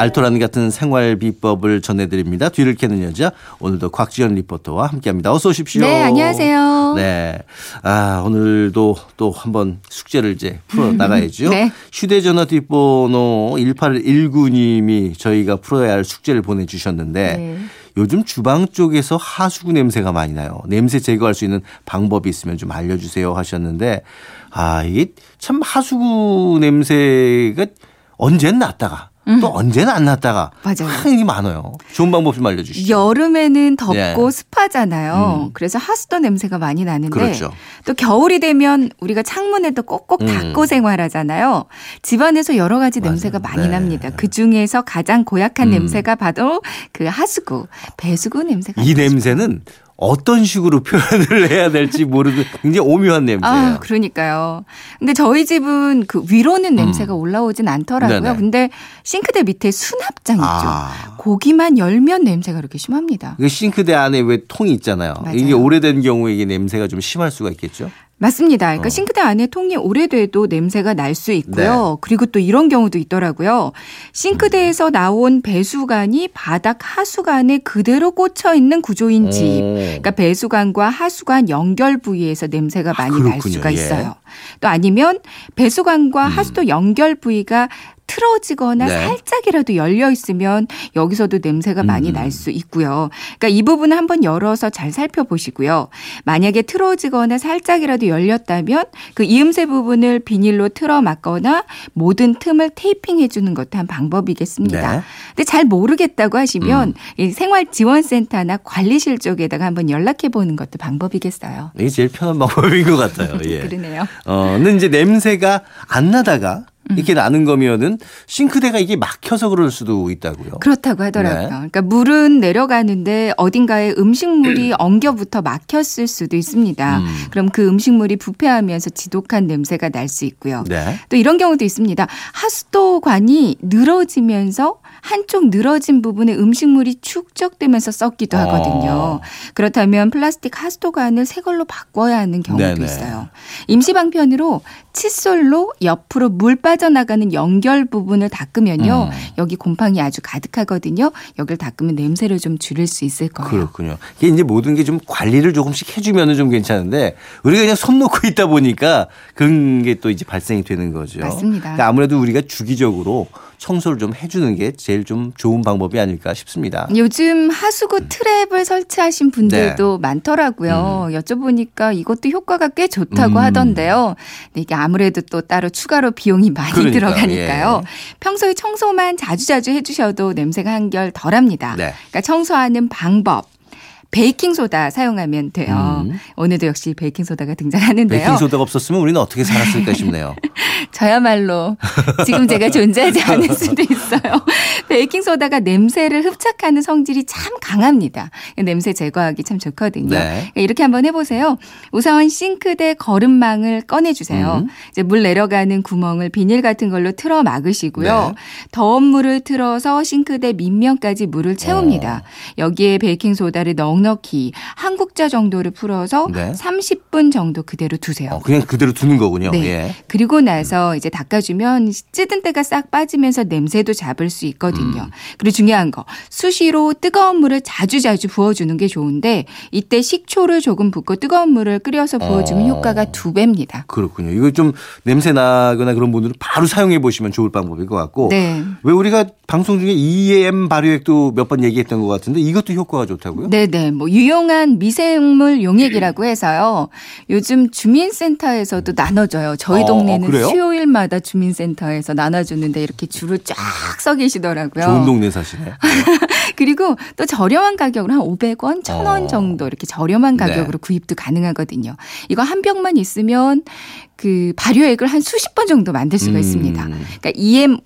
알토란 같은 생활 비법을 전해드립니다. 뒤를 캐는 여자 오늘도 곽지연 리포터와 함께합니다. 어서 오십시오. 네, 안녕하세요. 네, 아 오늘도 또 한번 숙제를 이제 풀어 나가야죠. 네. 휴대전화 뒷번호 1819님이 저희가 풀어야 할 숙제를 보내주셨는데. 네. 요즘 주방 쪽에서 하수구 냄새가 많이 나요. 냄새 제거할 수 있는 방법이 있으면 좀 알려주세요 하셨는데, 아, 이게 참 하수구 냄새가 언젠 났다가 또 언제는 안 났다가 음. 항이 많아요. 좋은 방법 좀 알려주시죠. 여름에는 덥고 네. 습하잖아요. 음. 그래서 하수도 냄새가 많이 나는데 그렇죠. 또 겨울이 되면 우리가 창문에도 꼭꼭 음. 닫고 생활하잖아요. 집안에서 여러 가지 맞아요. 냄새가 많이 네. 납니다. 그 중에서 가장 고약한 음. 냄새가 바로 그 하수구, 배수구 냄새가 이. 냄새는 어 떤 식으로 표현을 해야 될지 모르는 굉장히 오묘한 냄새예요. 아, 그러니까요. 근데 저희 집은 그 위로는 냄새가 올라오진 않더라고요. 음. 네네. 근데 싱크대 밑에 수납장 있죠. 아. 고기만 열면 냄새가 그렇게 심합니다. 그 싱크대 안에 왜 통이 있잖아요. 맞아요. 이게 오래된 경우에 이게 냄새가 좀 심할 수가 있겠죠. 맞습니다. 그러니까 어. 싱크대 안에 통이 오래돼도 냄새가 날 수 있고요. 네. 그리고 또 이런 경우도 있더라고요. 싱크대에서 나온 배수관이 바닥 하수관에 그대로 꽂혀 있는 구조인 집. 오. 그러니까 배수관과 하수관 연결 부위에서 냄새가 많이 날 그렇군요. 수가 예. 있어요. 또 아니면 배수관과 음. 하수도 연결 부위가 틀어지거나 네. 살짝이라도 열려 있으면 여기서도 냄새가 많이 음. 날수 있고요. 그러니까 이 부분은 한번 열어서 잘 살펴보시고요. 만약에 틀어지거나 살짝이라도 열렸다면 그 이음새 부분을 비닐로 틀어 막거나 모든 틈을 테이핑 해 주는 것도 한 방법이겠습니다. 네. 근데 잘 모르겠다고 하시면 음. 이 생활지원센터나 관리실 쪽에다가 한번 연락해 보는 것도 방법이겠어요. 이게 제일 편한 방법인 것 같아요. 예. 그러네요. 어, 근데 이제 냄새가 안 나다가 이렇게 나는 거면은 싱크대가 이게 막혀서 그럴 수도 있다고요. 그렇다고 하더라고요. 네. 그러니까 물은 내려가는데 어딘가에 음식물이 엉겨붙어 막혔을 수도 있습니다. 음. 그럼 그 음식물이 부패하면서 지독한 냄새가 날 수 있고요. 네. 또 이런 경우도 있습니다. 하수도관이 늘어지면서 한쪽 늘어진 부분에 음식물이 축적되면서 썩기도 어. 하거든요. 그렇다면 플라스틱 하수도관을 새 걸로 바꿔야 하는 경우도 네네. 있어요. 임시 방편으로 칫솔로 옆으로 물 빠져나가는 연결 부분을 닦으면요. 음. 여기 곰팡이 아주 가득하거든요. 여기를 닦으면 냄새를 좀 줄일 수 있을 거예요. 그렇군요. 이게 이제 모든 게 좀 관리를 조금씩 해주면은 좀 괜찮은데 우리가 그냥 손 놓고 있다 보니까 그런 게 또 이제 발생이 되는 거죠. 맞습니다. 그러니까 아무래도 우리가 주기적으로 청소를 좀 해주는 게 제일 좀 좋은 방법이 아닐까 싶습니다. 요즘 하수구 트랩을 설치하신 분들도 네. 많더라고요. 여쭤보니까 이것도 효과가 꽤 좋다고 음. 하던데요. 이게 아무래도 또 따로 추가로 비용이 많이 그러니까, 들어가니까요. 예. 평소에 청소만 자주자주 해주셔도 냄새가 한결 덜합니다. 네. 그러니까 청소하는 방법. 베이킹 소다 사용하면 돼요. 음. 오늘도 역시 베이킹 소다가 등장하는데요. 베이킹 소다가 없었으면 우리는 어떻게 살았을까 싶네요. 저야말로 지금 제가 존재하지 않을 수도 있어요. 베이킹 소다가 냄새를 흡착하는 성질이 참 강합니다. 냄새 제거하기 참 좋거든요. 네. 그러니까 이렇게 한번 해보세요. 우선 싱크대 거름망을 꺼내주세요. 음. 이제 물 내려가는 구멍을 비닐 같은 걸로 틀어 막으시고요. 네. 더운 물을 틀어서 싱크대 밑면까지 물을 채웁니다. 어. 여기에 베이킹 소다를 넉넉히 한 국자 정도를 풀어서 네. 30분 정도 그대로 두세요. 어, 그냥 그대로 두는 거군요. 네. 예. 그리고 나서 이제 닦아주면 찌든 때가 싹 빠지면서 냄새도 잡을 수 있거든요. 음. 그리고 중요한 거 수시로 뜨거운 물을 자주 자주 부어주는 게 좋은데 이때 식초를 조금 붓고 뜨거운 물을 끓여서 부어주면 어. 효과가 두 배입니다. 그렇군요. 이거 좀 냄새 나거나 그런 분들은 바로 사용해 보시면 좋을 방법일 것 같고. 네. 왜 우리가 방송 중에 EM 발효액도 몇 번 얘기했던 것 같은데 이것도 효과가 좋다고요? 네네. 뭐 유용한 미생물 용액이라고 해서요. 요즘 주민센터에서도 나눠줘요. 저희 어, 동네는 그래요? 수요일마다 주민센터에서 나눠주는데 이렇게 줄을 쫙 서 계시더라고요. 좋은 동네 사시네. 그리고 또 저렴한 가격으로 한 500원, 1000원 어. 정도 이렇게 저렴한 가격으로 네. 구입도 가능하거든요. 이거 한 병만 있으면 그 발효액을 한 수십 번 정도 만들 수가 음. 있습니다. 그러니까 EM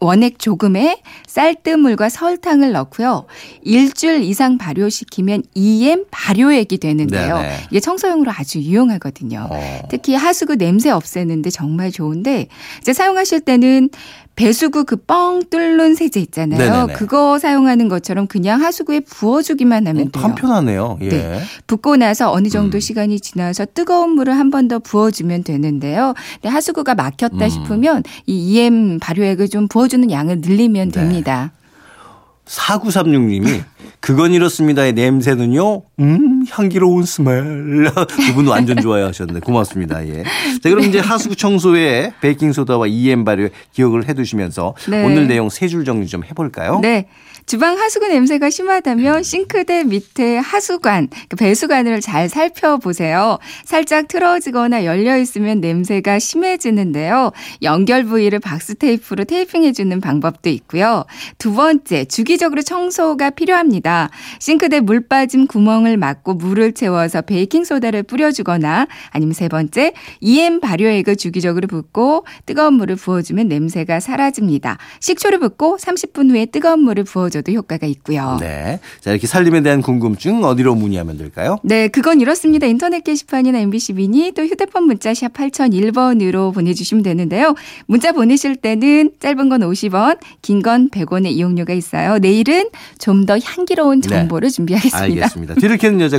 원액 조금에 쌀뜨물과 설탕을 넣고요. 일주일 이상 발효시키면 EM 발효액이 되는데요. 네네. 이게 청소용으로 아주 유용하거든요. 어. 특히 하수구 냄새 없애는데 정말 좋은데 이제 사용하실 때는 배수구 그 뻥 뚫는 세제 있잖아요. 네네네. 그거 사용하는 것처럼 그냥 하수구에 부어주기만 하면 어, 돼요. 간편하네요. 예. 네. 붓고 나서 어느 정도 음. 시간이 지나서 뜨거운 물을 한 번 더 부어주면 되는데 요. 근데 하수구가 막혔다 음. 싶으면 이 EM 발효액을 좀 부어주는 양을 늘리면 네. 됩니다. 4936님이 그건 이렇습니다의 냄새는요. 음 향기로운 스멜. 두 분 완전 좋아하셨는데 고맙습니다. 예. 자 그럼 이제 하수구 청소에 베이킹 소다와 EM 발효 기억을 해 두시면서 네. 오늘 내용 세 줄 정리 좀 해볼까요? 네. 주방 하수구 냄새가 심하다면 싱크대 밑에 하수관, 그 배수관을 잘 살펴보세요. 살짝 틀어지거나 열려 있으면 냄새가 심해지는데요. 연결 부위를 박스 테이프로 테이핑해주는 방법도 있고요. 두 번째, 주기적으로 청소가 필요합니다. 싱크대 물 빠짐 구멍을 막고 물을 채워서 베이킹 소다를 뿌려주거나 아니면 세 번째, EM 발효액을 주기적으로 붓고 뜨거운 물을 부어주면 냄새가 사라집니다. 식초를 붓고 30분 후에 뜨거운 물을 부어줘도 효과가 있고요. 네. 자 이렇게 살림에 대한 궁금증 어디로 문의하면 될까요? 네, 그건 이렇습니다. 인터넷 게시판이나 MBC 미니 또 휴대폰 문자 샵 8001번으로 보내주시면 되는데요. 문자 보내실 때는 짧은 건 50원, 긴 건 100원의 이용료가 있어요. 내일은 좀 더 향기로운 네. 정보를 준비하겠습니다. 알겠습니다. 뒤를 캐는 여자